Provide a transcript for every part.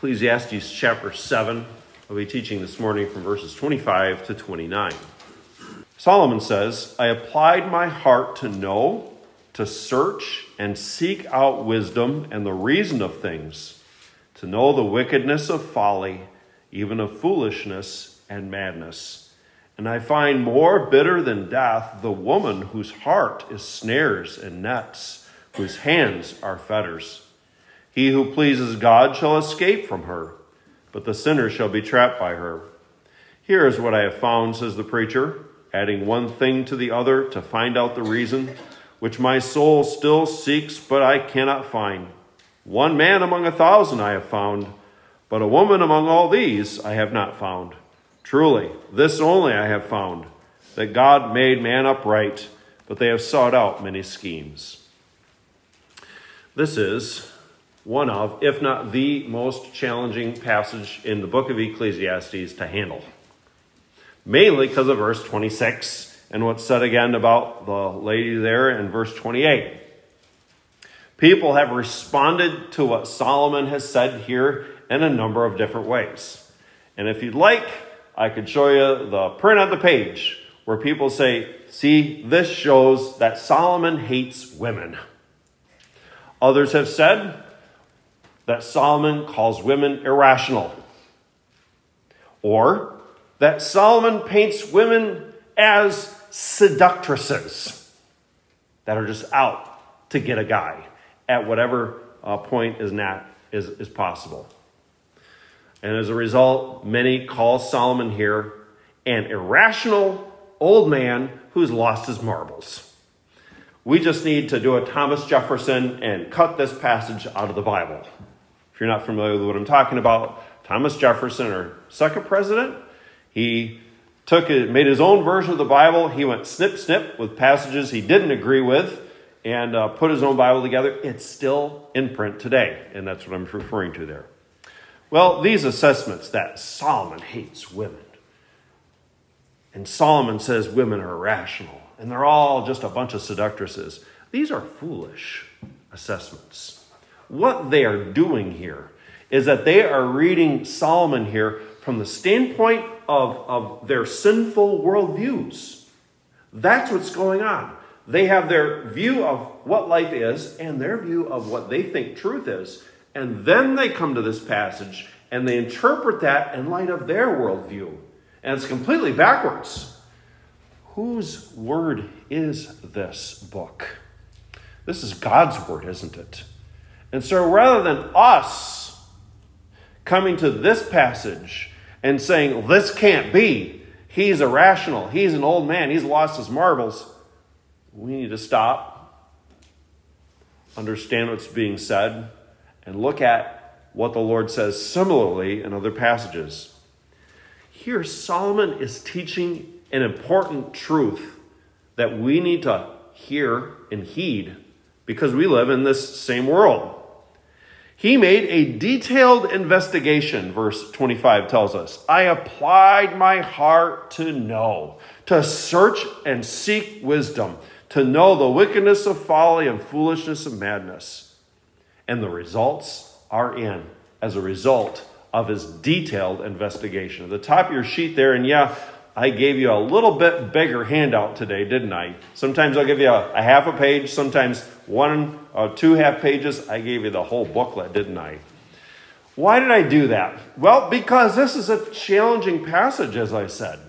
Ecclesiastes chapter 7. I'll be teaching this morning from verses 25 to 29. Solomon says, I applied my heart to know, to search, and seek out wisdom and the reason of things, to know the wickedness of folly, even of foolishness and madness. And I find more bitter than death the woman whose heart is snares and nets, whose hands are fetters. He who pleases God shall escape from her but the sinner shall be trapped by her. Here is what I have found, says the preacher, adding one thing to the other to find out the reason, which my soul still seeks, but I cannot find. One man among a thousand I have found, but a woman among all these I have not found. Truly, this only I have found, that God made man upright, but they have sought out many schemes. This is one of, if not the most challenging passage in the book of Ecclesiastes to handle. Mainly because of verse 26 and what's said again about the lady there in verse 28. People have responded to what Solomon has said here in a number of different ways. And if you'd like, I could show you the print on the page where people say, See, this shows that Solomon hates women. Others have said, that Solomon calls women irrational, or that Solomon paints women as seductresses that are just out to get a guy at whatever uh, point is, not, is, is possible. And as a result, many call Solomon here an irrational old man who's lost his marbles. We just need to do a Thomas Jefferson and cut this passage out of the Bible. You're not familiar with what I'm talking about, Thomas Jefferson, our second president, he took it, made his own version of the Bible. He went snip, snip with passages he didn't agree with and uh, put his own Bible together. It's still in print today, and that's what I'm referring to there. Well, these assessments that Solomon hates women, and Solomon says women are irrational, and they're all just a bunch of seductresses, these are foolish assessments what they are doing here is that they are reading Solomon here from the standpoint of, of their sinful worldviews. That's what's going on. They have their view of what life is and their view of what they think truth is. And then they come to this passage and they interpret that in light of their worldview. And it's completely backwards. Whose word is this book? This is God's word, isn't it? And so rather than us coming to this passage and saying, this can't be, he's irrational, he's an old man, he's lost his marbles, we need to stop, understand what's being said, and look at what the Lord says similarly in other passages. Here, Solomon is teaching an important truth that we need to hear and heed because we live in this same world. He made a detailed investigation, verse 25 tells us. I applied my heart to know, to search and seek wisdom, to know the wickedness of folly and foolishness of madness. And the results are in as a result of his detailed investigation. At the top of your sheet there, and yeah, I gave you a little bit bigger handout today, didn't I? Sometimes I'll give you a, a half a page, sometimes one, uh, two half pages. I gave you the whole booklet, didn't I? Why did I do that? Well, because this is a challenging passage, as I said.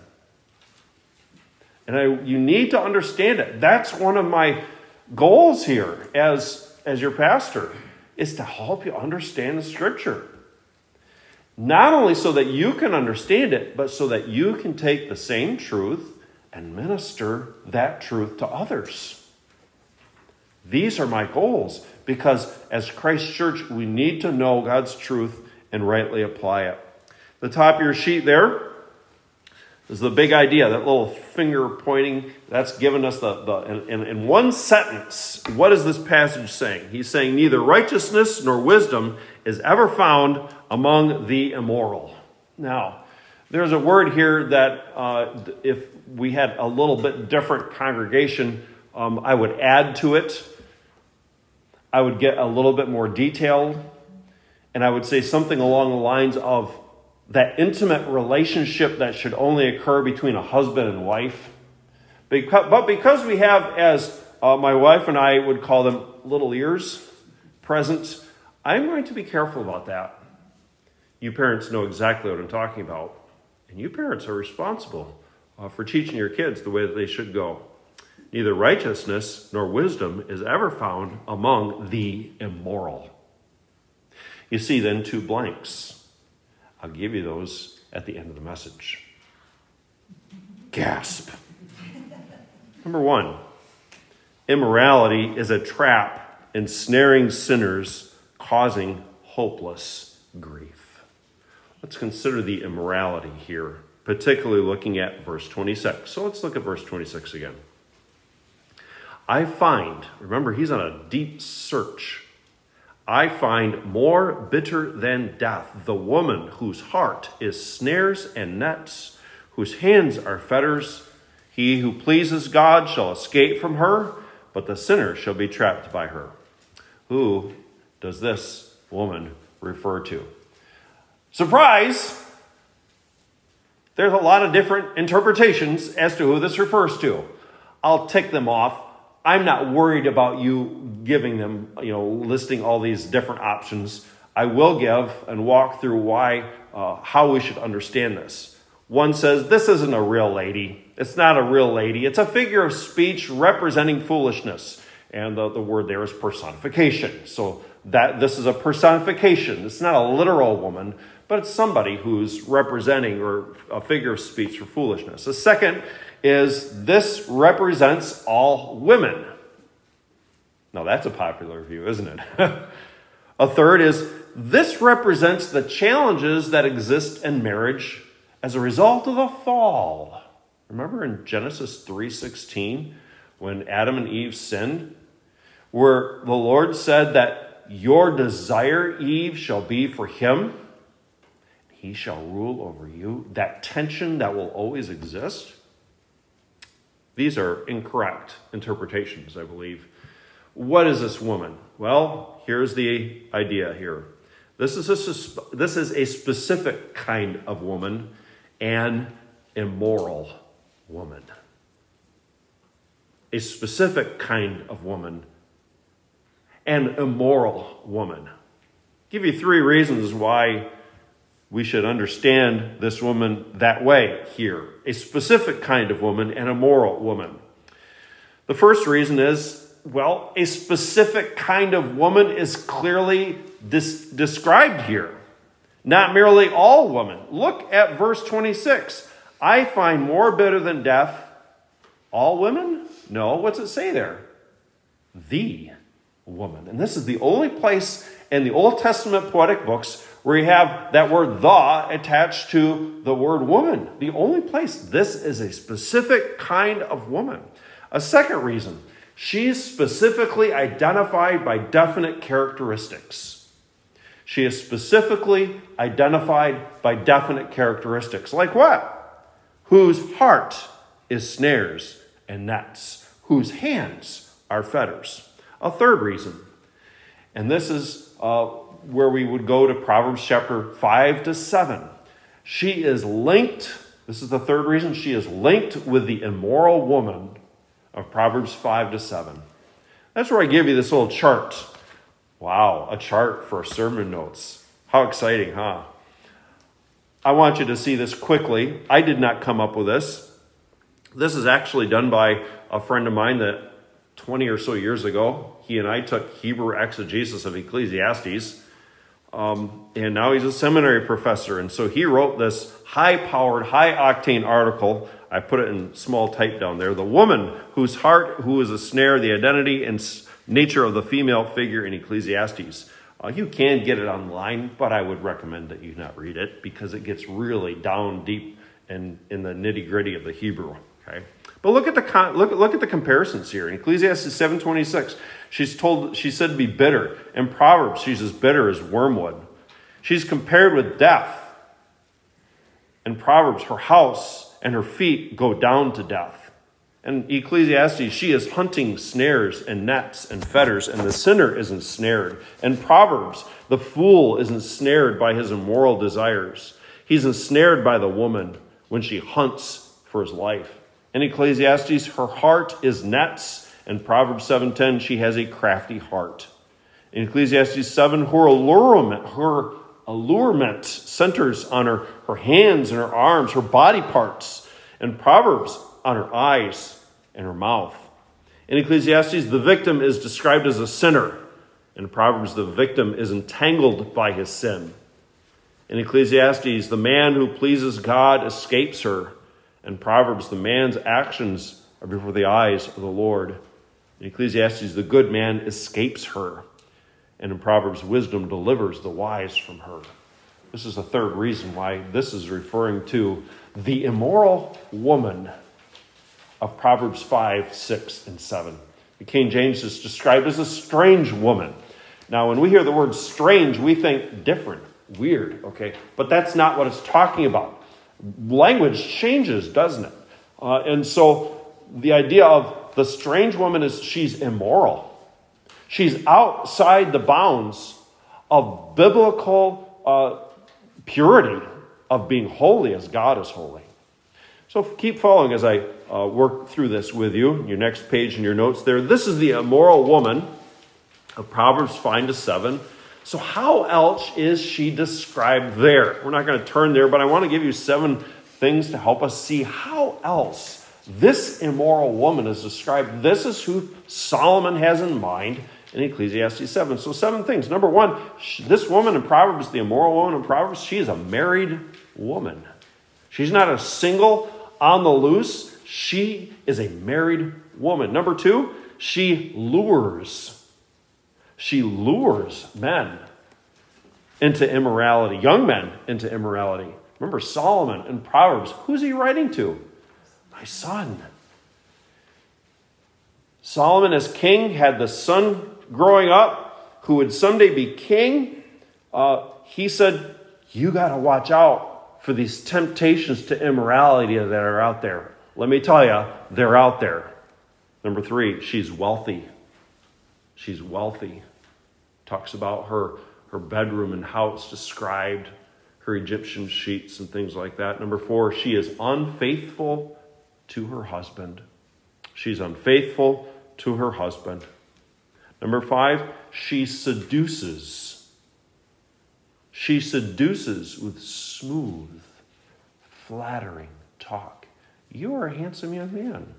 And I, you need to understand it. That's one of my goals here as, as your pastor, is to help you understand the scripture. Not only so that you can understand it, but so that you can take the same truth and minister that truth to others. These are my goals because as Christ Church, we need to know God's truth and rightly apply it. The top of your sheet there is the big idea, that little finger pointing, that's given us the, the in, in one sentence, what is this passage saying? He's saying neither righteousness nor wisdom is ever found among the immoral. Now, there's a word here that uh, if we had a little bit different congregation, um, I would add to it. I would get a little bit more detailed. And I would say something along the lines of that intimate relationship that should only occur between a husband and wife. But because we have, as uh, my wife and I would call them, little ears present, I'm going to be careful about that. You parents know exactly what I'm talking about. And you parents are responsible uh, for teaching your kids the way that they should go. Neither righteousness nor wisdom is ever found among the immoral. You see, then, two blanks. I'll give you those at the end of the message. Gasp. Number one, immorality is a trap ensnaring sinners, causing hopeless grief. Let's consider the immorality here, particularly looking at verse 26. So let's look at verse 26 again. I find, remember, he's on a deep search. I find more bitter than death the woman whose heart is snares and nets, whose hands are fetters. He who pleases God shall escape from her, but the sinner shall be trapped by her. Who does this woman refer to? Surprise! There's a lot of different interpretations as to who this refers to. I'll tick them off I'm not worried about you giving them, you know, listing all these different options. I will give and walk through why, uh, how we should understand this. One says, This isn't a real lady. It's not a real lady. It's a figure of speech representing foolishness. And the, the word there is personification. So that this is a personification. It's not a literal woman, but it's somebody who's representing or a figure of speech for foolishness. The second is this represents all women. Now, that's a popular view, isn't it? a third is this represents the challenges that exist in marriage as a result of the fall. Remember in Genesis 3:16 when Adam and Eve sinned, where the Lord said that your desire, Eve, shall be for him, he shall rule over you. That tension that will always exist. These are incorrect interpretations, I believe. What is this woman? Well, here's the idea here. This is a, this is a specific kind of woman, an immoral woman. A specific kind of woman, an immoral woman. I'll give you three reasons why we should understand this woman that way here a specific kind of woman and a moral woman. The first reason is well, a specific kind of woman is clearly dis- described here, not merely all women. Look at verse 26. I find more bitter than death all women? No, what's it say there? The woman. And this is the only place in the Old Testament poetic books where you have that word the attached to the word woman. The only place this is a specific kind of woman. A second reason, she's specifically identified by definite characteristics. She is specifically identified by definite characteristics. Like what? Whose heart is snares and nets, whose hands are fetters. A third reason, and this is uh, where we would go to Proverbs chapter 5 to 7. She is linked, this is the third reason, she is linked with the immoral woman of Proverbs 5 to 7. That's where I give you this little chart. Wow, a chart for sermon notes. How exciting, huh? I want you to see this quickly. I did not come up with this. This is actually done by a friend of mine that 20 or so years ago, he and I took Hebrew exegesis of Ecclesiastes um, and now he's a seminary professor. And so he wrote this high powered, high octane article. I put it in small type down there. The woman whose heart, who is a snare, the identity and nature of the female figure in Ecclesiastes. Uh, you can get it online, but I would recommend that you not read it because it gets really down deep and in the nitty gritty of the Hebrew. Okay. But look at the look, look at the comparisons here. In Ecclesiastes 7:26, she's told she's said to be bitter. In Proverbs, she's as bitter as wormwood. She's compared with death. In Proverbs, her house and her feet go down to death. And Ecclesiastes, she is hunting snares and nets and fetters, and the sinner is ensnared. And Proverbs, the fool is ensnared by his immoral desires. He's ensnared by the woman when she hunts for his life. In Ecclesiastes, her heart is nets. And Proverbs 7:10, she has a crafty heart. In Ecclesiastes 7, her allurement, her allurement centers on her, her hands and her arms, her body parts. And Proverbs on her eyes and her mouth. In Ecclesiastes, the victim is described as a sinner. In Proverbs, the victim is entangled by his sin. In Ecclesiastes, the man who pleases God escapes her. In Proverbs, the man's actions are before the eyes of the Lord. In Ecclesiastes, the good man escapes her. And in Proverbs, wisdom delivers the wise from her. This is the third reason why this is referring to the immoral woman of Proverbs 5, 6, and 7. The King James is described as a strange woman. Now, when we hear the word strange, we think different, weird, okay? But that's not what it's talking about. Language changes, doesn't it? Uh, and so the idea of the strange woman is she's immoral. She's outside the bounds of biblical uh, purity, of being holy as God is holy. So keep following as I uh, work through this with you. Your next page in your notes there. This is the immoral woman of Proverbs 5 to 7. So, how else is she described there? We're not going to turn there, but I want to give you seven things to help us see how else this immoral woman is described. This is who Solomon has in mind in Ecclesiastes 7. So, seven things. Number one, this woman in Proverbs, the immoral woman in Proverbs, she is a married woman. She's not a single on the loose. She is a married woman. Number two, she lures. She lures men into immorality, young men into immorality. Remember Solomon in Proverbs. Who's he writing to? My son. Solomon, as king, had the son growing up who would someday be king. Uh, he said, You got to watch out for these temptations to immorality that are out there. Let me tell you, they're out there. Number three, she's wealthy. She's wealthy. Talks about her, her bedroom and how it's described, her Egyptian sheets and things like that. Number four, she is unfaithful to her husband. She's unfaithful to her husband. Number five, she seduces she seduces with smooth, flattering talk. You are a handsome young man.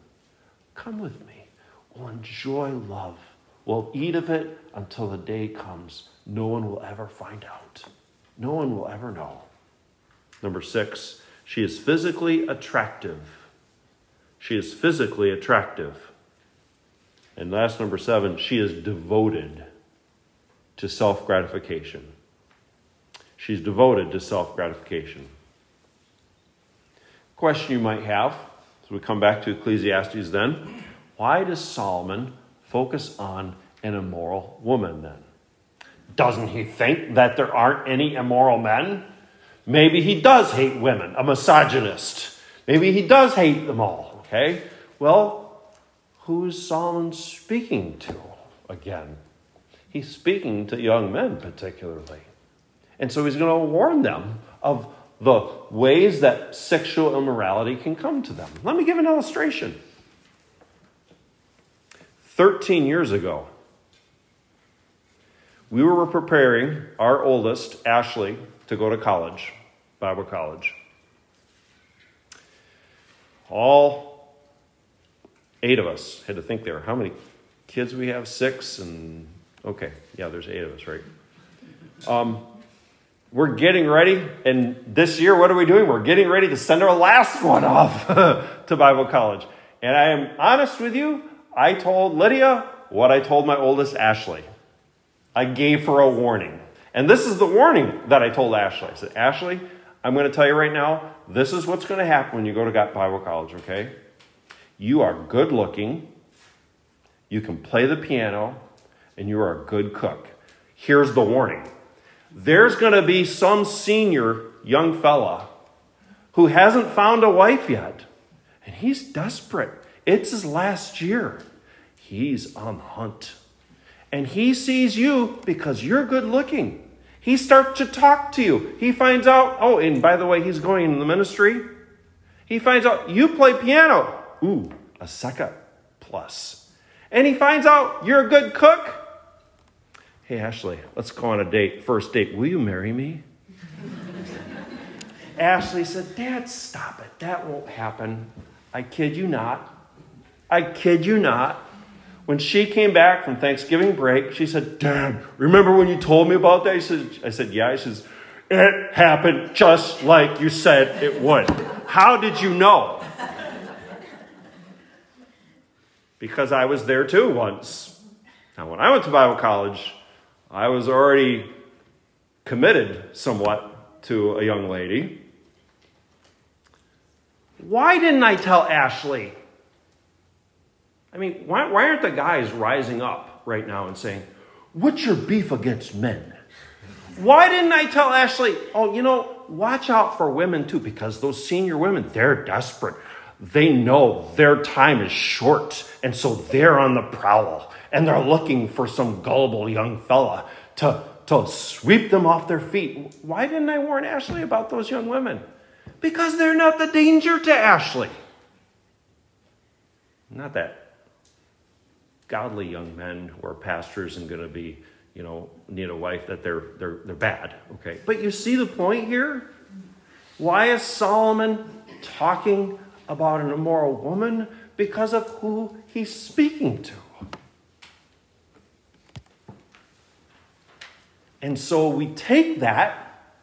Come with me. We'll enjoy love. We'll eat of it until the day comes. No one will ever find out. No one will ever know. Number six, she is physically attractive. She is physically attractive. And last, number seven, she is devoted to self gratification. She's devoted to self gratification. Question you might have as we come back to Ecclesiastes then why does Solomon focus on an immoral woman then? Doesn't he think that there aren't any immoral men? Maybe he does hate women, a misogynist. Maybe he does hate them all, okay? Well, who is Solomon speaking to again? He's speaking to young men particularly. And so he's going to warn them of the ways that sexual immorality can come to them. Let me give an illustration. 13 years ago, we were preparing our oldest, Ashley, to go to college, Bible college. All eight of us had to think there. How many kids we have? Six, and okay, yeah, there's eight of us, right? Um, we're getting ready, and this year, what are we doing? We're getting ready to send our last one off to Bible college. And I am honest with you, I told Lydia what I told my oldest Ashley. I gave her a warning. And this is the warning that I told Ashley. I said, Ashley, I'm going to tell you right now, this is what's going to happen when you go to Bible college, okay? You are good looking, you can play the piano, and you are a good cook. Here's the warning there's going to be some senior young fella who hasn't found a wife yet, and he's desperate. It's his last year. He's on the hunt. And he sees you because you're good looking. He starts to talk to you. He finds out, oh, and by the way, he's going in the ministry. He finds out you play piano. Ooh, a second plus. And he finds out you're a good cook. Hey, Ashley, let's go on a date. First date. Will you marry me? Ashley said, Dad, stop it. That won't happen. I kid you not. I kid you not. When she came back from Thanksgiving break, she said, Dad, remember when you told me about that? I said, I said Yeah. She says, It happened just like you said it would. How did you know? Because I was there too once. Now, when I went to Bible college, I was already committed somewhat to a young lady. Why didn't I tell Ashley? I mean, why, why aren't the guys rising up right now and saying, What's your beef against men? Why didn't I tell Ashley, oh, you know, watch out for women too, because those senior women, they're desperate. They know their time is short, and so they're on the prowl, and they're looking for some gullible young fella to, to sweep them off their feet. Why didn't I warn Ashley about those young women? Because they're not the danger to Ashley. Not that godly young men who are pastors and going to be, you know, need a wife that they're they're they're bad. Okay, but you see the point here. Why is Solomon talking about an immoral woman? Because of who he's speaking to. And so we take that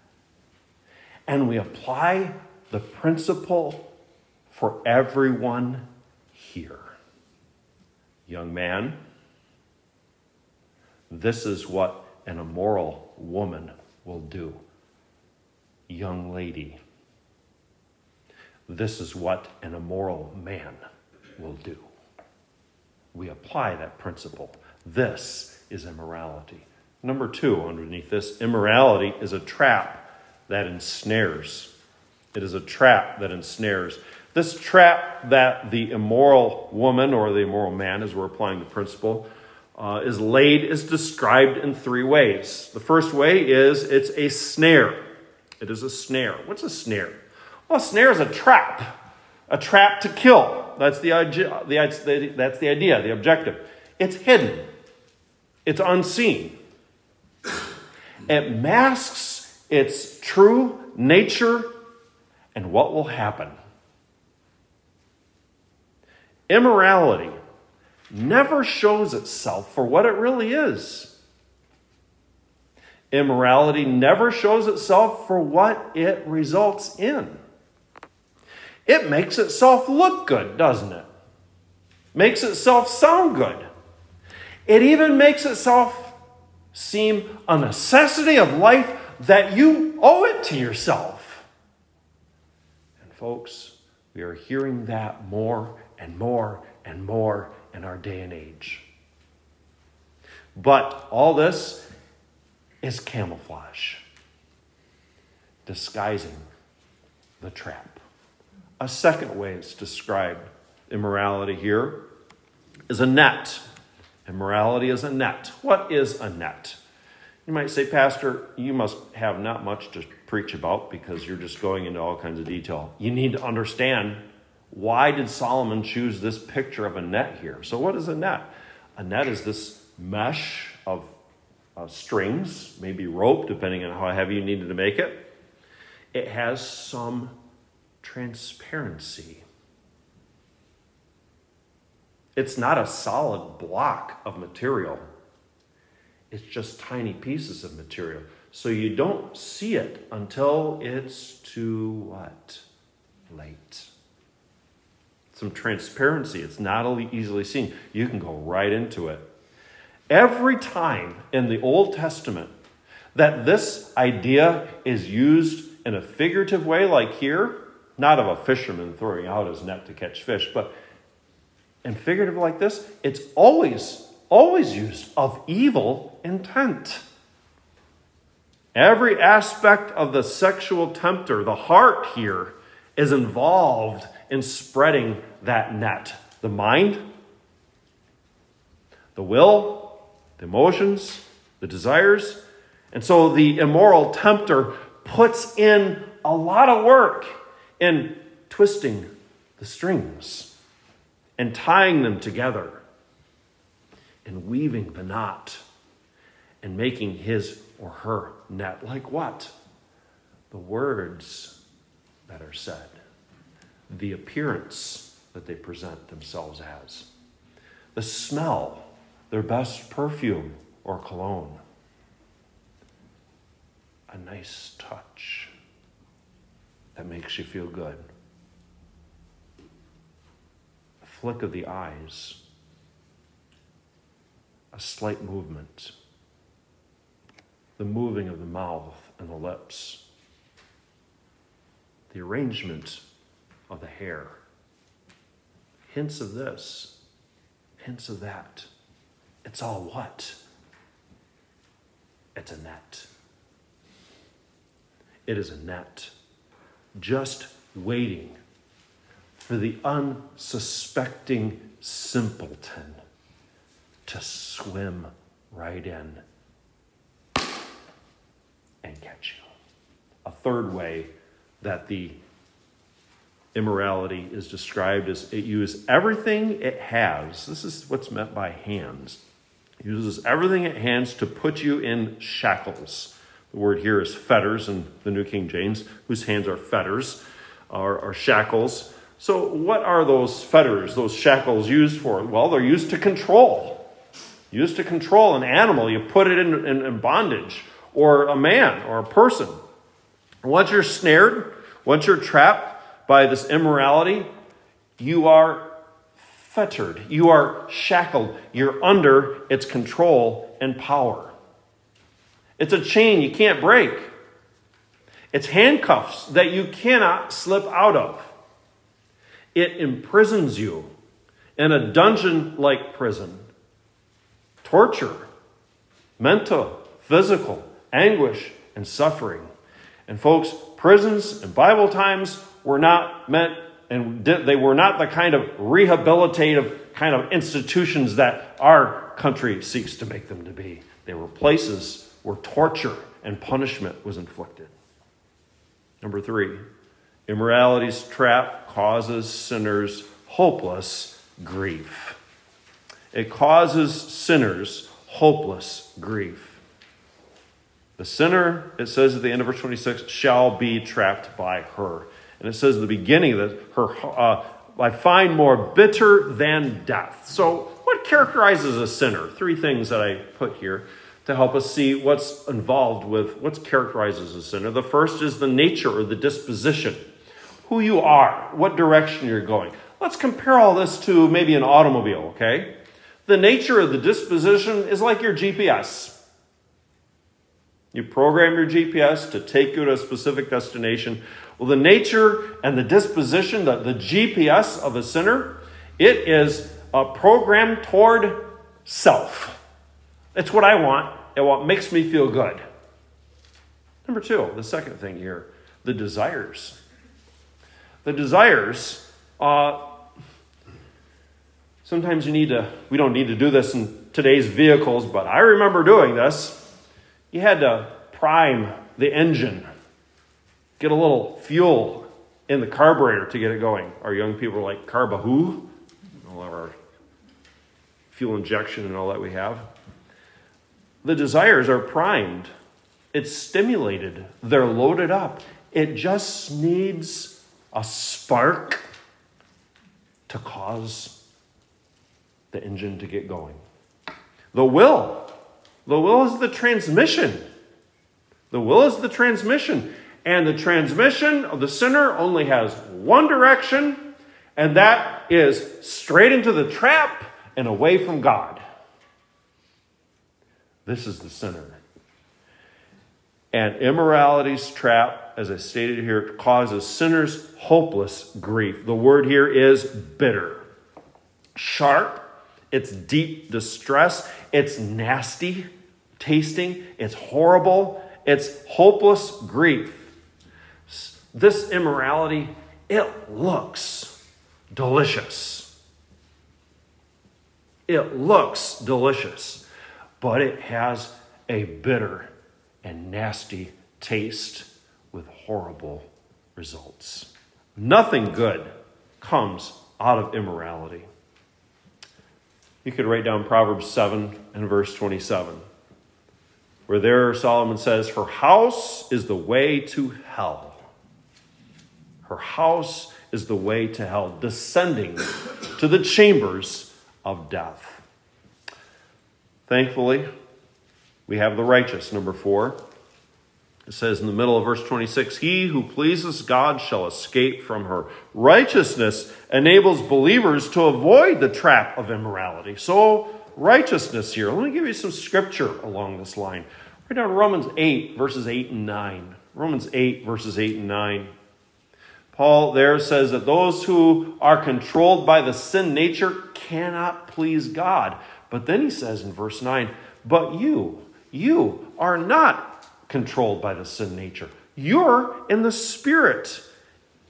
and we apply the principle for everyone here young man, this is what an immoral woman will do. Young lady, this is what an immoral man will do. We apply that principle. This is immorality. Number two, underneath this, immorality is a trap that ensnares. It is a trap that ensnares. This trap that the immoral woman or the immoral man, as we're applying the principle, uh, is laid is described in three ways. The first way is it's a snare. It is a snare. What's a snare? Well, a snare is a trap, a trap to kill. That's the, the, that's the idea, the objective. It's hidden, it's unseen. It masks its true nature and what will happen. Immorality never shows itself for what it really is. Immorality never shows itself for what it results in. It makes itself look good, doesn't it? Makes itself sound good. It even makes itself seem a necessity of life that you owe it to yourself. And folks, we are hearing that more and more and more in our day and age. But all this is camouflage, disguising the trap. A second way it's described immorality here is a net. Immorality is a net. What is a net? You might say, Pastor, you must have not much to preach about because you're just going into all kinds of detail. You need to understand why did Solomon choose this picture of a net here? So, what is a net? A net is this mesh of uh, strings, maybe rope, depending on how heavy you needed to make it. It has some transparency. It's not a solid block of material, it's just tiny pieces of material. So you don't see it until it's too what? Late some transparency. It's not easily seen. You can go right into it. Every time in the Old Testament that this idea is used in a figurative way, like here, not of a fisherman throwing out his net to catch fish, but in figurative like this, it's always, always used of evil intent. Every aspect of the sexual tempter, the heart here, is involved in spreading that net the mind, the will, the emotions, the desires. And so the immoral tempter puts in a lot of work in twisting the strings and tying them together and weaving the knot and making his or her net like what? The words that are said, the appearance that they present themselves as, the smell, their best perfume or cologne, a nice touch that makes you feel good, a flick of the eyes, a slight movement. The moving of the mouth and the lips, the arrangement of the hair. Hints of this, hints of that. It's all what? It's a net. It is a net, just waiting for the unsuspecting simpleton to swim right in and catch you. A third way that the immorality is described as it uses everything it has. This is what's meant by hands. It uses everything it has to put you in shackles. The word here is fetters in the New King James, whose hands are fetters are, or shackles. So, what are those fetters, those shackles used for? Well, they're used to control. Used to control an animal. You put it in, in, in bondage or a man or a person. Once you're snared, once you're trapped by this immorality, you are fettered, you are shackled, you're under its control and power. It's a chain you can't break. It's handcuffs that you cannot slip out of. It imprisons you in a dungeon like prison. Torture, mental, physical, anguish and suffering. And folks, prisons in Bible times were not meant, and they were not the kind of rehabilitative kind of institutions that our country seeks to make them to be. They were places where torture and punishment was inflicted. Number three, immorality's trap causes sinners hopeless grief. It causes sinners hopeless grief. The sinner, it says at the end of verse 26, shall be trapped by her. And it says at the beginning that her, uh, I find more bitter than death. So, what characterizes a sinner? Three things that I put here to help us see what's involved with what characterizes a sinner. The first is the nature or the disposition, who you are, what direction you're going. Let's compare all this to maybe an automobile, okay? The nature of the disposition is like your GPS. You program your GPS to take you to a specific destination. Well, the nature and the disposition, the, the GPS of a sinner, it is a program toward self. It's what I want and what makes me feel good. Number two, the second thing here, the desires. The desires, uh, sometimes you need to, we don't need to do this in today's vehicles, but I remember doing this you had to prime the engine, get a little fuel in the carburetor to get it going. Our young people are like, carbahoo? All of our fuel injection and all that we have. The desires are primed, it's stimulated, they're loaded up. It just needs a spark to cause the engine to get going. The will the will is the transmission. The will is the transmission. And the transmission of the sinner only has one direction, and that is straight into the trap and away from God. This is the sinner. And immorality's trap, as I stated here, causes sinners hopeless grief. The word here is bitter, sharp, it's deep distress, it's nasty tasting, it's horrible, it's hopeless grief. This immorality, it looks delicious. It looks delicious, but it has a bitter and nasty taste with horrible results. Nothing good comes out of immorality. You could write down Proverbs 7 and verse 27, where there Solomon says, Her house is the way to hell. Her house is the way to hell, descending to the chambers of death. Thankfully, we have the righteous, number four. It says in the middle of verse 26 He who pleases God shall escape from her. Righteousness enables believers to avoid the trap of immorality. So, righteousness here. Let me give you some scripture along this line. Right down Romans 8, verses 8 and 9. Romans 8, verses 8 and 9. Paul there says that those who are controlled by the sin nature cannot please God. But then he says in verse 9, But you, you are not controlled by the sin nature. You're in the Spirit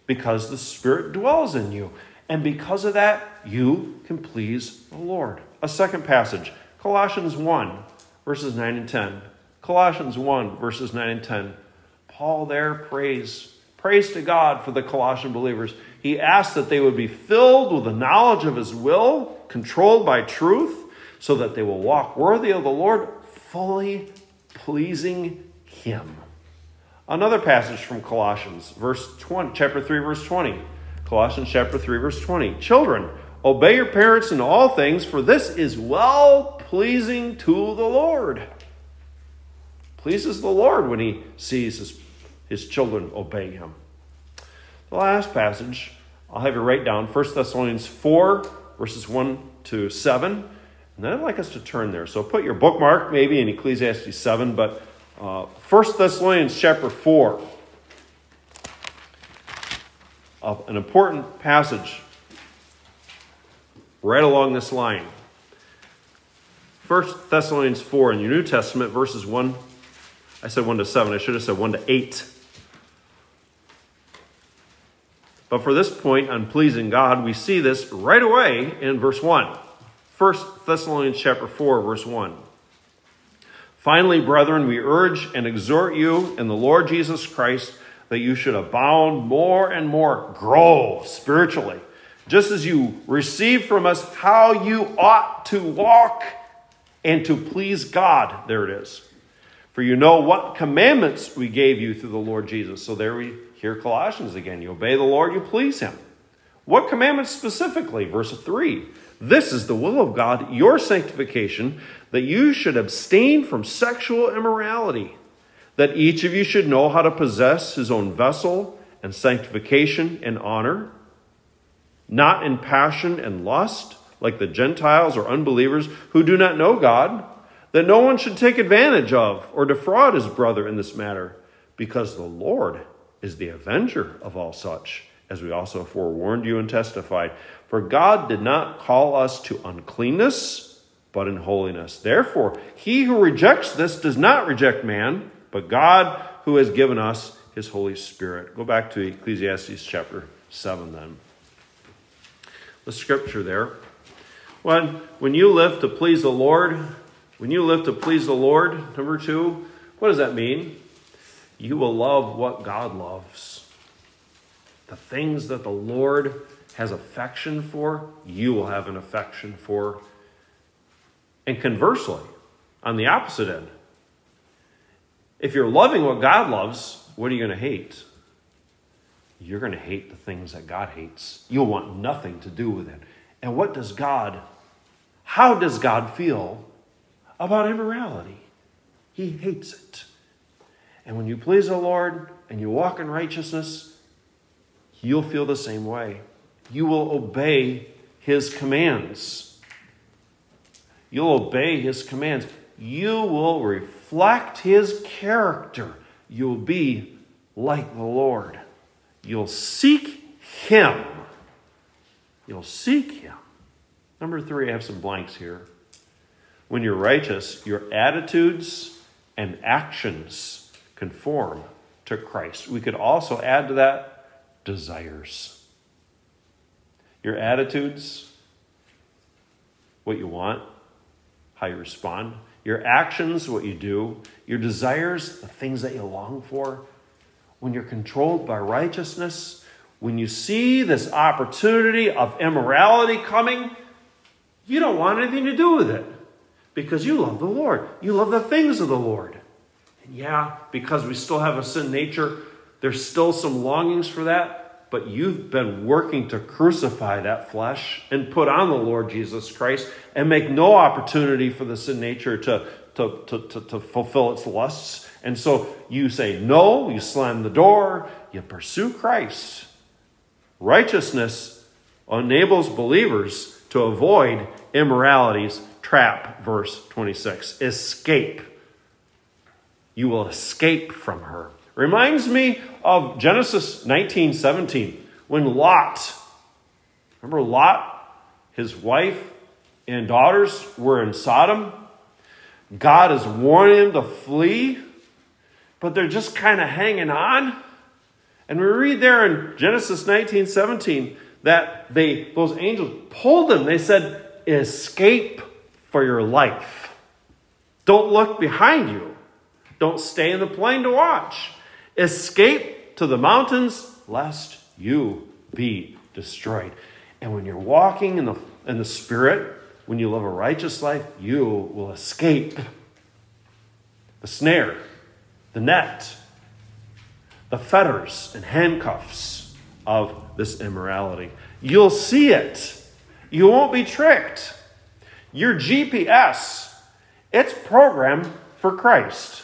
because the Spirit dwells in you. And because of that, you can please the Lord. A second passage, Colossians 1, verses 9 and 10. Colossians 1, verses 9 and 10. Paul there prays, prays to God for the Colossian believers. He asks that they would be filled with the knowledge of his will, controlled by truth, so that they will walk worthy of the Lord, fully pleasing him. Another passage from Colossians, verse 20, chapter 3, verse 20. Colossians chapter 3, verse 20. Children, obey your parents in all things, for this is well pleasing to the Lord. Pleases the Lord when he sees his, his children obey him. The last passage, I'll have you write down 1 Thessalonians 4, verses 1 to 7. And then I'd like us to turn there. So put your bookmark maybe in Ecclesiastes 7, but uh, 1 Thessalonians chapter 4, of an important passage right along this line. 1 Thessalonians 4 in your New Testament, verses 1, I said 1 to 7, I should have said 1 to 8. But for this point on pleasing God, we see this right away in verse 1. 1 Thessalonians chapter 4, verse 1. Finally, brethren, we urge and exhort you in the Lord Jesus Christ that you should abound more and more, grow spiritually, just as you receive from us how you ought to walk and to please God. There it is. For you know what commandments we gave you through the Lord Jesus. So there we hear Colossians again. You obey the Lord, you please Him. What commandments specifically? Verse 3 This is the will of God, your sanctification that you should abstain from sexual immorality, that each of you should know how to possess his own vessel and sanctification and honor, not in passion and lust, like the Gentiles or unbelievers who do not know God, that no one should take advantage of or defraud his brother in this matter, because the Lord is the avenger of all such, as we also forewarned you and testified. For God did not call us to uncleanness but in holiness. Therefore, he who rejects this does not reject man, but God who has given us his Holy Spirit. Go back to Ecclesiastes chapter 7 then. The scripture there. When, when you live to please the Lord, when you live to please the Lord, number two, what does that mean? You will love what God loves. The things that the Lord has affection for, you will have an affection for and conversely, on the opposite end, if you're loving what God loves, what are you going to hate? You're going to hate the things that God hates. You'll want nothing to do with it. And what does God, how does God feel about immorality? He hates it. And when you please the Lord and you walk in righteousness, you'll feel the same way. You will obey his commands you'll obey his commands, you will reflect his character. You'll be like the Lord. You'll seek him. You'll seek him. Number three, I have some blanks here. When you're righteous, your attitudes and actions conform to Christ. We could also add to that desires. Your attitudes what you want, how you respond, your actions, what you do, your desires, the things that you long for, when you're controlled by righteousness, when you see this opportunity of immorality coming, you don't want anything to do with it because you love the Lord. You love the things of the Lord. Yeah, because we still have a sin nature, there's still some longings for that, but you've been working to crucify that flesh and put on the Lord Jesus Christ and make no opportunity for the sin nature to, to, to, to, to fulfill its lusts. And so you say no, you slam the door, you pursue Christ. Righteousness enables believers to avoid immorality's trap, verse 26. Escape. You will escape from her. Reminds me of Genesis 19 17, when Lot, remember Lot, his wife and daughters were in Sodom? God is warning him to flee, but they're just kind of hanging on. And we read there in Genesis 19 17 that they, those angels pulled them. They said, Escape for your life. Don't look behind you. Don't stay in the plain to watch. Escape to the mountains, lest you be destroyed. And when you're walking in the, in the Spirit, when you live a righteous life, you will escape the snare, the net, the fetters and handcuffs of this immorality. You'll see it. You won't be tricked. Your GPS, it's programmed for Christ.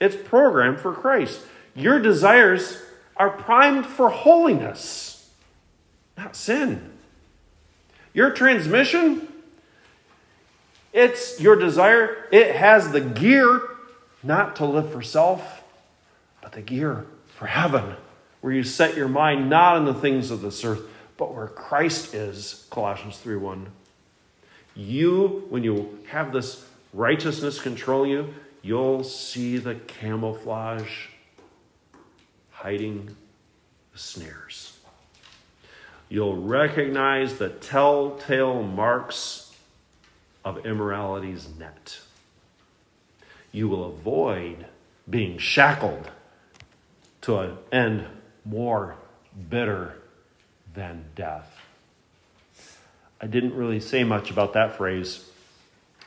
It's programmed for Christ. Your desires are primed for holiness, not sin. Your transmission, it's your desire, it has the gear not to live for self, but the gear for heaven, where you set your mind not on the things of this earth, but where Christ is, Colossians 3 1. You, when you have this righteousness control you, you'll see the camouflage hiding the snares. You'll recognize the telltale marks of immorality's net. You will avoid being shackled to an end more bitter than death. I didn't really say much about that phrase,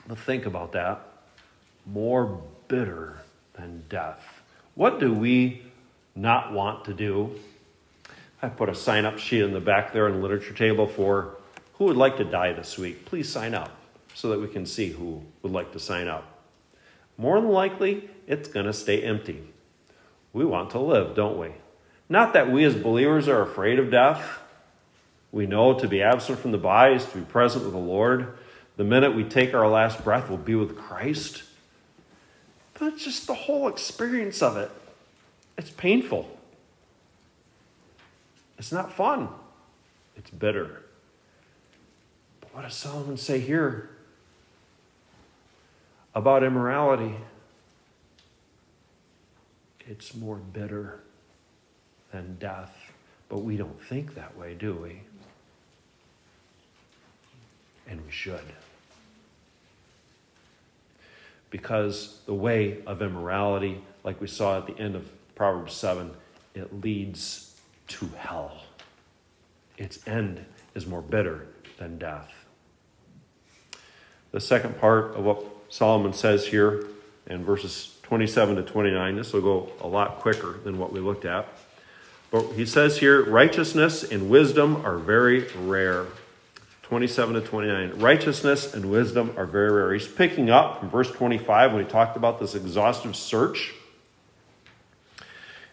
but think about that. More bitter than death. What do we not want to do? I put a sign up sheet in the back there on the literature table for who would like to die this week. Please sign up so that we can see who would like to sign up. More than likely, it's going to stay empty. We want to live, don't we? Not that we as believers are afraid of death. We know to be absent from the body is to be present with the Lord. The minute we take our last breath, we'll be with Christ. Just the whole experience of it, it's painful. It's not fun. It's bitter. But what does Solomon say here about immorality? It's more bitter than death. But we don't think that way, do we? And we should. Because the way of immorality, like we saw at the end of Proverbs 7, it leads to hell. Its end is more bitter than death. The second part of what Solomon says here in verses 27 to 29, this will go a lot quicker than what we looked at. But he says here, righteousness and wisdom are very rare. 27 to 29. Righteousness and wisdom are very rare. He's picking up from verse 25 when he talked about this exhaustive search.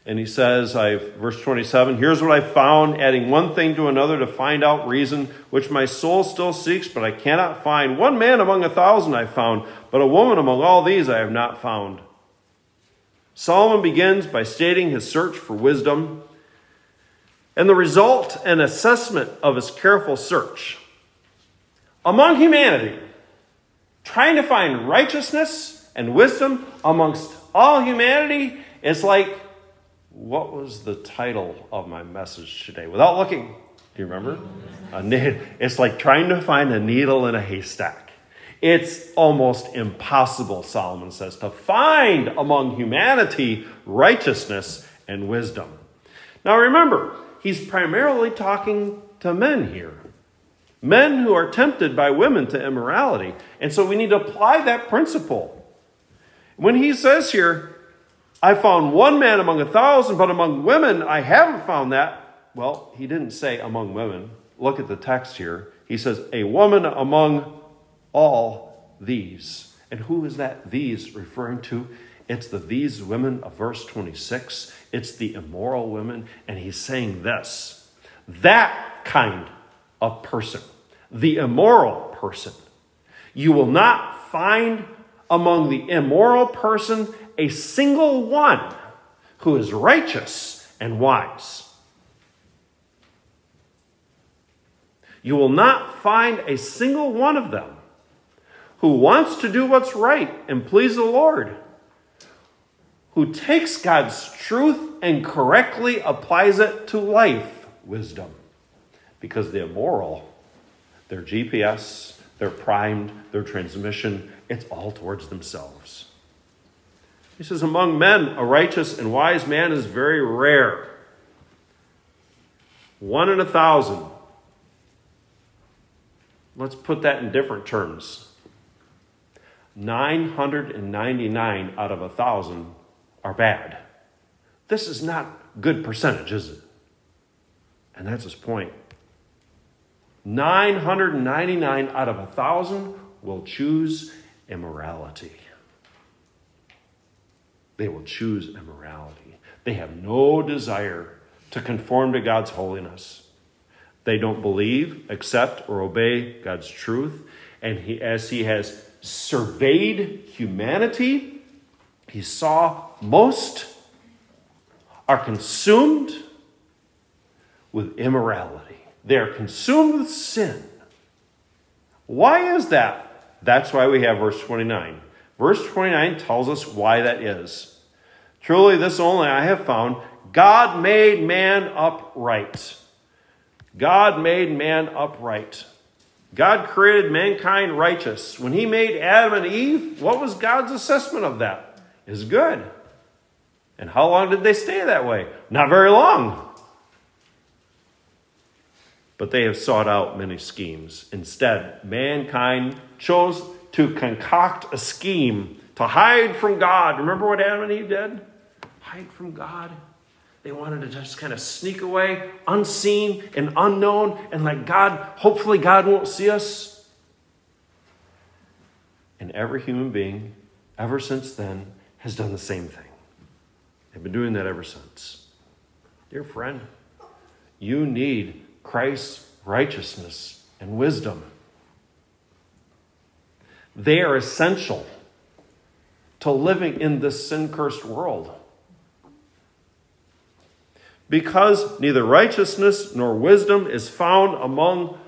And he says, I've, verse 27, here's what I found, adding one thing to another to find out reason, which my soul still seeks, but I cannot find. One man among a thousand I found, but a woman among all these I have not found. Solomon begins by stating his search for wisdom and the result and assessment of his careful search. Among humanity, trying to find righteousness and wisdom amongst all humanity is like what was the title of my message today? Without looking, Do you remember? It's like trying to find a needle in a haystack. It's almost impossible, Solomon says, to find among humanity righteousness and wisdom. Now remember, he's primarily talking to men here. Men who are tempted by women to immorality. And so we need to apply that principle. When he says here, I found one man among a thousand, but among women I haven't found that. Well, he didn't say among women. Look at the text here. He says, a woman among all these. And who is that these referring to? It's the these women of verse 26. It's the immoral women. And he's saying this that kind of person, the immoral person, you will not find among the immoral person a single one who is righteous and wise. You will not find a single one of them who wants to do what's right and please the Lord, who takes God's truth and correctly applies it to life wisdom. Because the immoral, their GPS, their primed, their transmission, it's all towards themselves. He says, Among men, a righteous and wise man is very rare. One in a thousand. Let's put that in different terms. 999 out of a thousand are bad. This is not good percentage, is it? And that's his point. 999 out of a thousand will choose immorality. They will choose immorality. They have no desire to conform to God's holiness. They don't believe, accept, or obey God's truth. And he, as he has surveyed humanity, he saw most are consumed with immorality. They are consumed with sin. Why is that? That's why we have verse 29. Verse 29 tells us why that is. Truly, this only I have found God made man upright. God made man upright. God created mankind righteous. When he made Adam and Eve, what was God's assessment of that? Is good. And how long did they stay that way? Not very long. But they have sought out many schemes. Instead, mankind chose to concoct a scheme to hide from God. Remember what Adam and Eve did? Hide from God. They wanted to just kind of sneak away, unseen and unknown, and like God, hopefully, God won't see us. And every human being, ever since then, has done the same thing. They've been doing that ever since. Dear friend, you need Christ's righteousness and wisdom. They are essential to living in this sin cursed world. Because neither righteousness nor wisdom is found among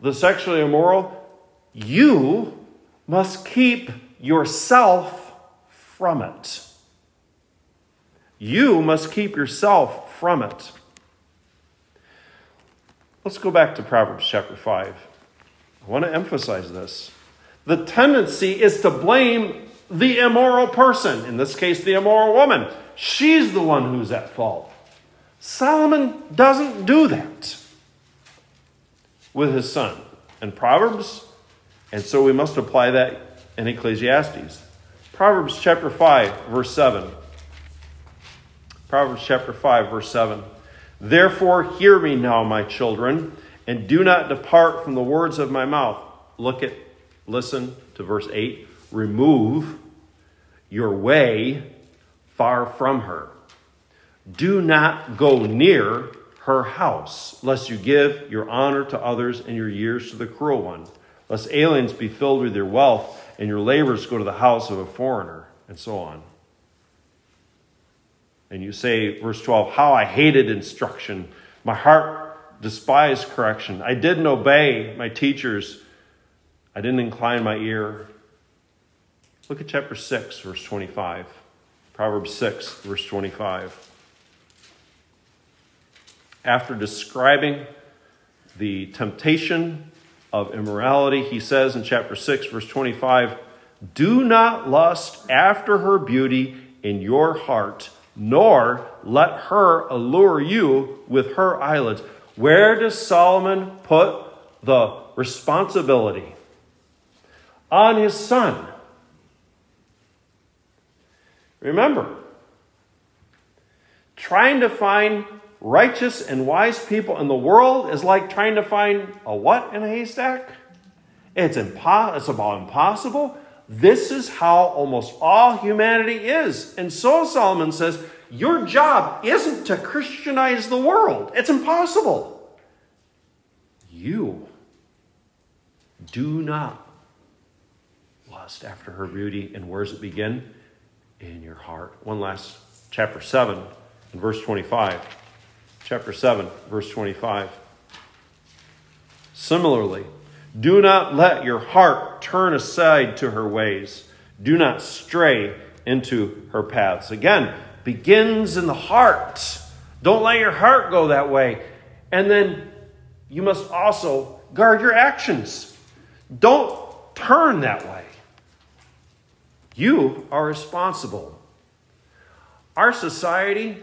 the sexually immoral, you must keep yourself from it. You must keep yourself from it. Let's go back to Proverbs chapter 5. I want to emphasize this. The tendency is to blame the immoral person, in this case, the immoral woman. She's the one who's at fault. Solomon doesn't do that with his son in Proverbs, and so we must apply that in Ecclesiastes. Proverbs chapter 5, verse 7. Proverbs chapter 5, verse 7. Therefore, hear me now, my children, and do not depart from the words of my mouth. Look at, listen to verse 8. Remove your way far from her do not go near her house, lest you give your honor to others and your years to the cruel one, lest aliens be filled with your wealth and your labors go to the house of a foreigner, and so on. And you say, verse 12, How I hated instruction. My heart despised correction. I didn't obey my teachers. I didn't incline my ear. Look at chapter 6, verse 25. Proverbs 6, verse 25 after describing the temptation of immorality. He says in chapter 6, verse 25, Do not lust after her beauty in your heart, nor let her allure you with her eyelids. Where does Solomon put the responsibility? On his son. Remember, trying to find righteous and wise people in the world is like trying to find a what in a haystack? It's, impo- it's about impossible. This is how almost all humanity is. And so Solomon says, Your job isn't to Christianize the world, it's impossible. You do not lust after her beauty. And where does it begin? In your heart. One last, chapter 7, and verse 25 chapter 7, verse 25. Similarly, do not let your heart turn aside to her ways. Do not stray into her paths. Again, begins in the heart. Don't let your heart go that way. And then you must also guard your actions. Don't turn that way. You are responsible. Our society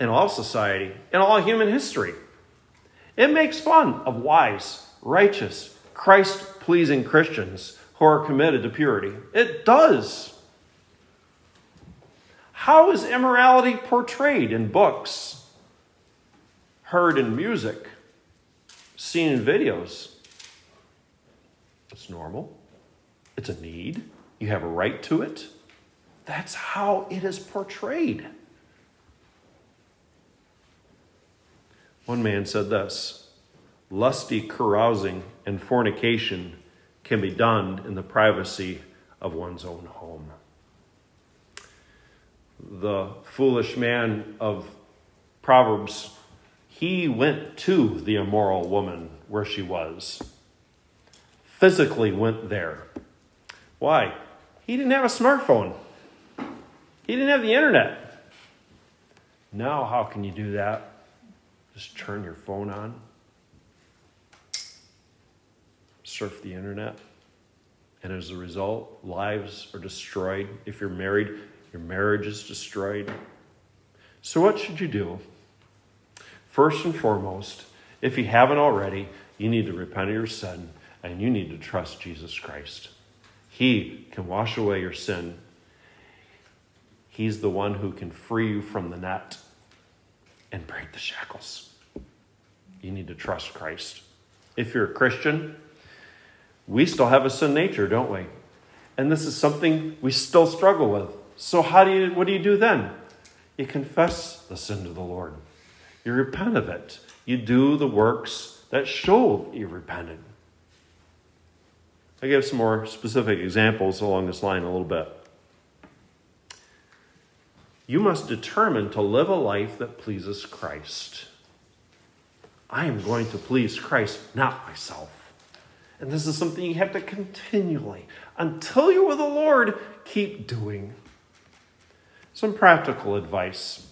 and all society, and all human history. It makes fun of wise, righteous, Christ pleasing Christians who are committed to purity. It does. How is immorality portrayed in books, heard in music, seen in videos? It's normal, it's a need, you have a right to it. That's how it is portrayed. One man said this lusty carousing and fornication can be done in the privacy of one's own home. The foolish man of Proverbs, he went to the immoral woman where she was, physically went there. Why? He didn't have a smartphone, he didn't have the internet. Now, how can you do that? Just turn your phone on, surf the internet, and as a result, lives are destroyed. If you're married, your marriage is destroyed. So, what should you do? First and foremost, if you haven't already, you need to repent of your sin and you need to trust Jesus Christ. He can wash away your sin. He's the one who can free you from the net and break the shackles you need to trust Christ. If you're a Christian, we still have a sin nature, don't we? And this is something we still struggle with. So how do you what do you do then? You confess the sin to the Lord. You repent of it. You do the works that show you repented. I give some more specific examples along this line a little bit. You must determine to live a life that pleases Christ. I am going to please Christ, not myself. And this is something you have to continually, until you're with the Lord, keep doing. Some practical advice.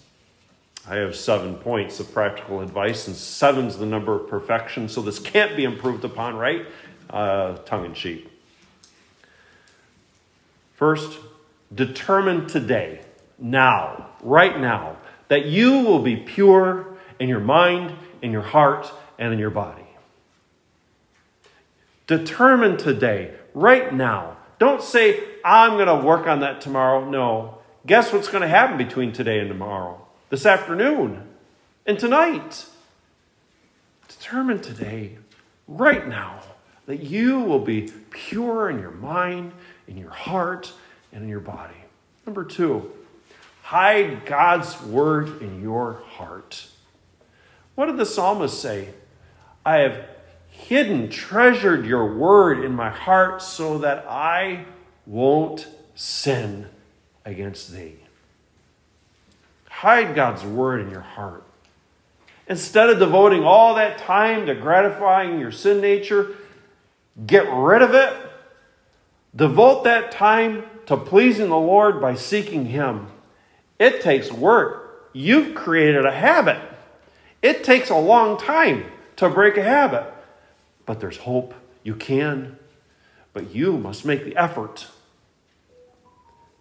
I have seven points of practical advice, and seven's the number of perfection, so this can't be improved upon, right? Uh, tongue in cheek. First, determine today, now, right now, that you will be pure in your mind, in your heart, and in your body. Determine today, right now. Don't say, I'm going to work on that tomorrow. No. Guess what's going to happen between today and tomorrow? This afternoon and tonight. Determine today, right now, that you will be pure in your mind, in your heart, and in your body. Number two, hide God's word in your heart. What did the psalmist say? I have hidden, treasured your word in my heart so that I won't sin against thee. Hide God's word in your heart. Instead of devoting all that time to gratifying your sin nature, get rid of it. Devote that time to pleasing the Lord by seeking Him. It takes work. You've created a habit. It takes a long time to break a habit. But there's hope. You can. But you must make the effort.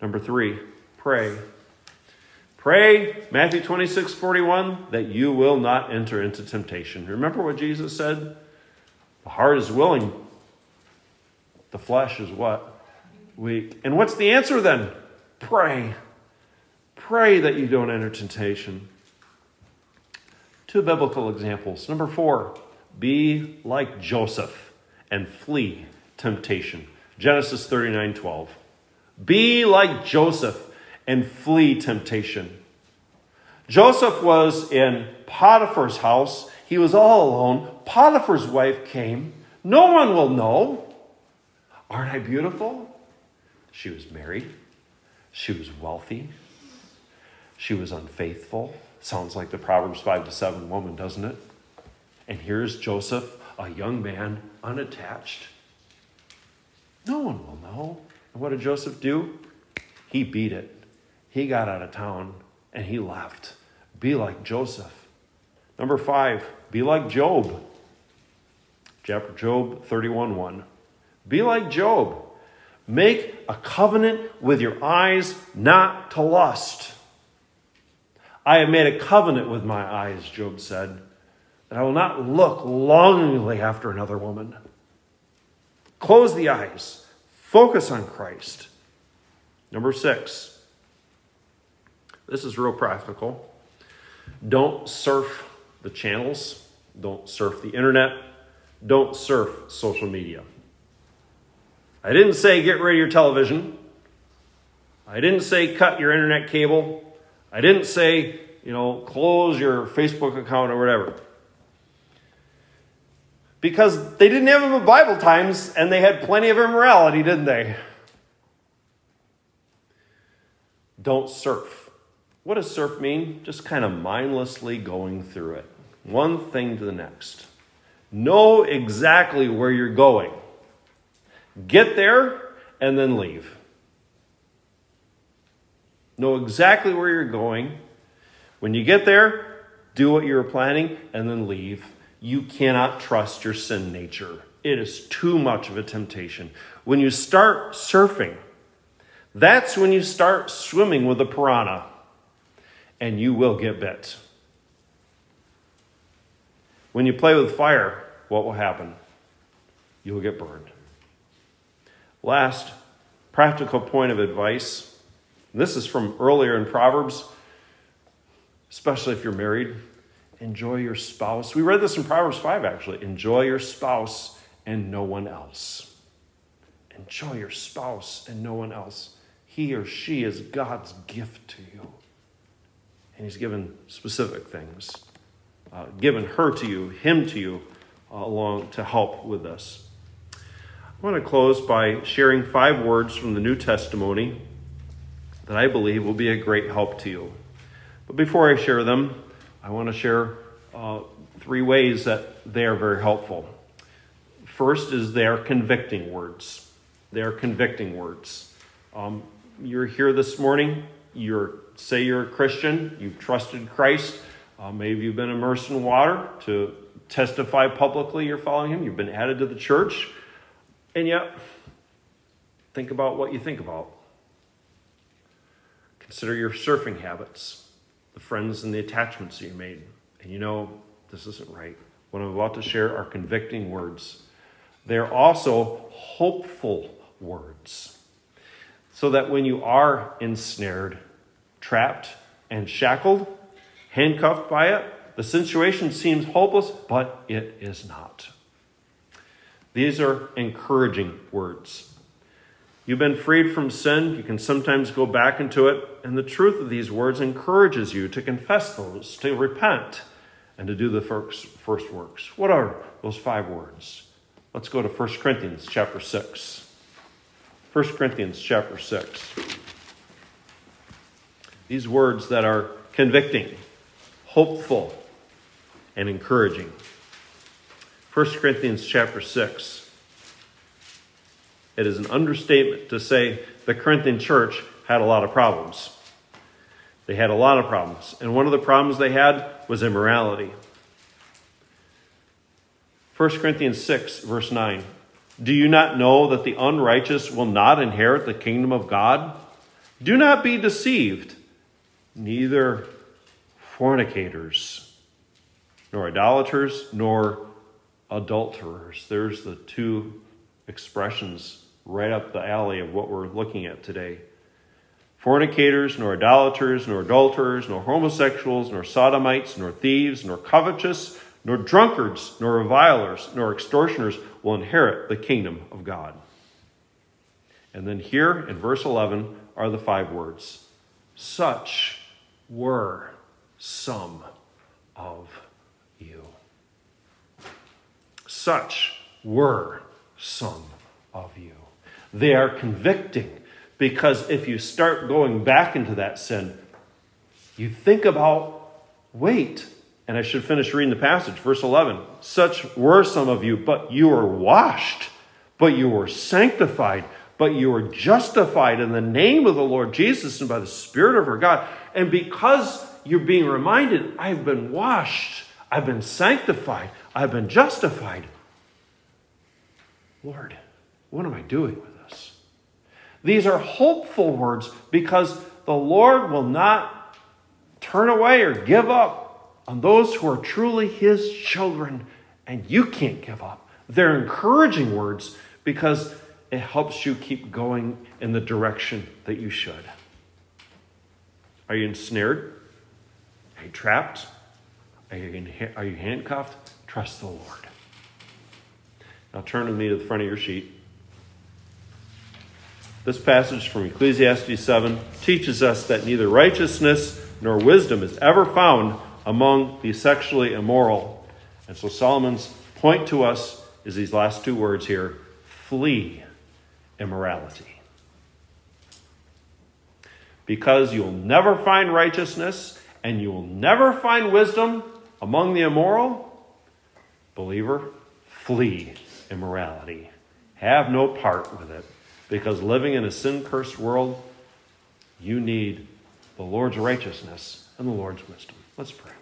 Number three, pray. Pray, Matthew 26, 41, that you will not enter into temptation. Remember what Jesus said? The heart is willing, the flesh is what? Weak. And what's the answer then? Pray. Pray that you don't enter temptation. Two biblical examples. Number four, be like Joseph and flee temptation. Genesis 39 12. Be like Joseph and flee temptation. Joseph was in Potiphar's house. He was all alone. Potiphar's wife came. No one will know. Aren't I beautiful? She was married. She was wealthy. She was unfaithful. Sounds like the Proverbs 5 to 7 woman, doesn't it? And here's Joseph, a young man, unattached. No one will know. And what did Joseph do? He beat it. He got out of town and he left. Be like Joseph. Number five, be like Job. Chapter Job 31 1. Be like Job. Make a covenant with your eyes not to lust. I have made a covenant with my eyes, Job said, that I will not look longingly after another woman. Close the eyes, focus on Christ. Number six, this is real practical. Don't surf the channels, don't surf the internet, don't surf social media. I didn't say get rid of your television. I didn't say cut your internet cable. I didn't say, you know, close your Facebook account or whatever. Because they didn't have them in Bible times and they had plenty of immorality, didn't they? Don't surf. What does surf mean? Just kind of mindlessly going through it, one thing to the next. Know exactly where you're going. Get there and then leave. Know exactly where you're going. When you get there, do what you were planning and then leave. You cannot trust your sin nature. It is too much of a temptation. When you start surfing, that's when you start swimming with a piranha and you will get bit. When you play with fire, what will happen? You will get burned. Last practical point of advice this is from earlier in Proverbs, especially if you're married. Enjoy your spouse. We read this in Proverbs 5, actually. Enjoy your spouse and no one else. Enjoy your spouse and no one else. He or she is God's gift to you. And He's given specific things, uh, given her to you, him to you, uh, along to help with this. I want to close by sharing five words from the New Testimony that I believe will be a great help to you. But before I share them, I want to share uh, three ways that they are very helpful. First is they are convicting words. They are convicting words. Um, you're here this morning. You're say you're a Christian. You've trusted Christ. Uh, maybe you've been immersed in water to testify publicly you're following Him. You've been added to the church. And yet, think about what you think about. Consider your surfing habits, the friends and the attachments that you made. And you know, this isn't right. What I'm about to share are convicting words. They're also hopeful words. So that when you are ensnared, trapped, and shackled, handcuffed by it, the situation seems hopeless, but it is not. These are encouraging words. You've been freed from sin. You can sometimes go back into it. And the truth of these words encourages you to confess those, to repent, and to do the first, first works. What are those five words? Let's go to 1 Corinthians chapter 6. 1 Corinthians chapter 6. These words that are convicting, hopeful, and encouraging. 1 Corinthians chapter 6. It is an understatement to say the Corinthian church had a lot of problems. They had a lot of problems. And one of the problems they had was immorality. 1 Corinthians 6, verse 9. Do you not know that the unrighteous will not inherit the kingdom of God? Do not be deceived. Neither fornicators, nor idolaters, nor adulterers. There's the two expressions right up the alley of what we're looking at today. Fornicators, nor idolaters, nor adulterers, nor homosexuals, nor sodomites, nor thieves, nor covetous, nor drunkards, nor revilers, nor extortioners will inherit the kingdom of God. And then here in verse 11 are the five words Such were some of you. Such were some of you. They are convicting because if you start going back into that sin, you think about wait, and I should finish reading the passage, verse 11. Such were some of you, but you were washed, but you were sanctified, but you were justified in the name of the Lord Jesus and by the Spirit of our God. And because you're being reminded, I've been washed, I've been sanctified, I've been justified. Lord, what am I doing with? These are hopeful words because the Lord will not turn away or give up on those who are truly His children, and you can't give up. They're encouraging words because it helps you keep going in the direction that you should. Are you ensnared? Are you trapped? Are you, in, are you handcuffed? Trust the Lord. Now turn with me to the front of your sheet. This passage from Ecclesiastes 7 teaches us that neither righteousness nor wisdom is ever found among the sexually immoral. And so Solomon's point to us is these last two words here flee immorality. Because you'll never find righteousness and you will never find wisdom among the immoral, believer, flee immorality. Have no part with it. Because living in a sin cursed world, you need the Lord's righteousness and the Lord's wisdom. Let's pray.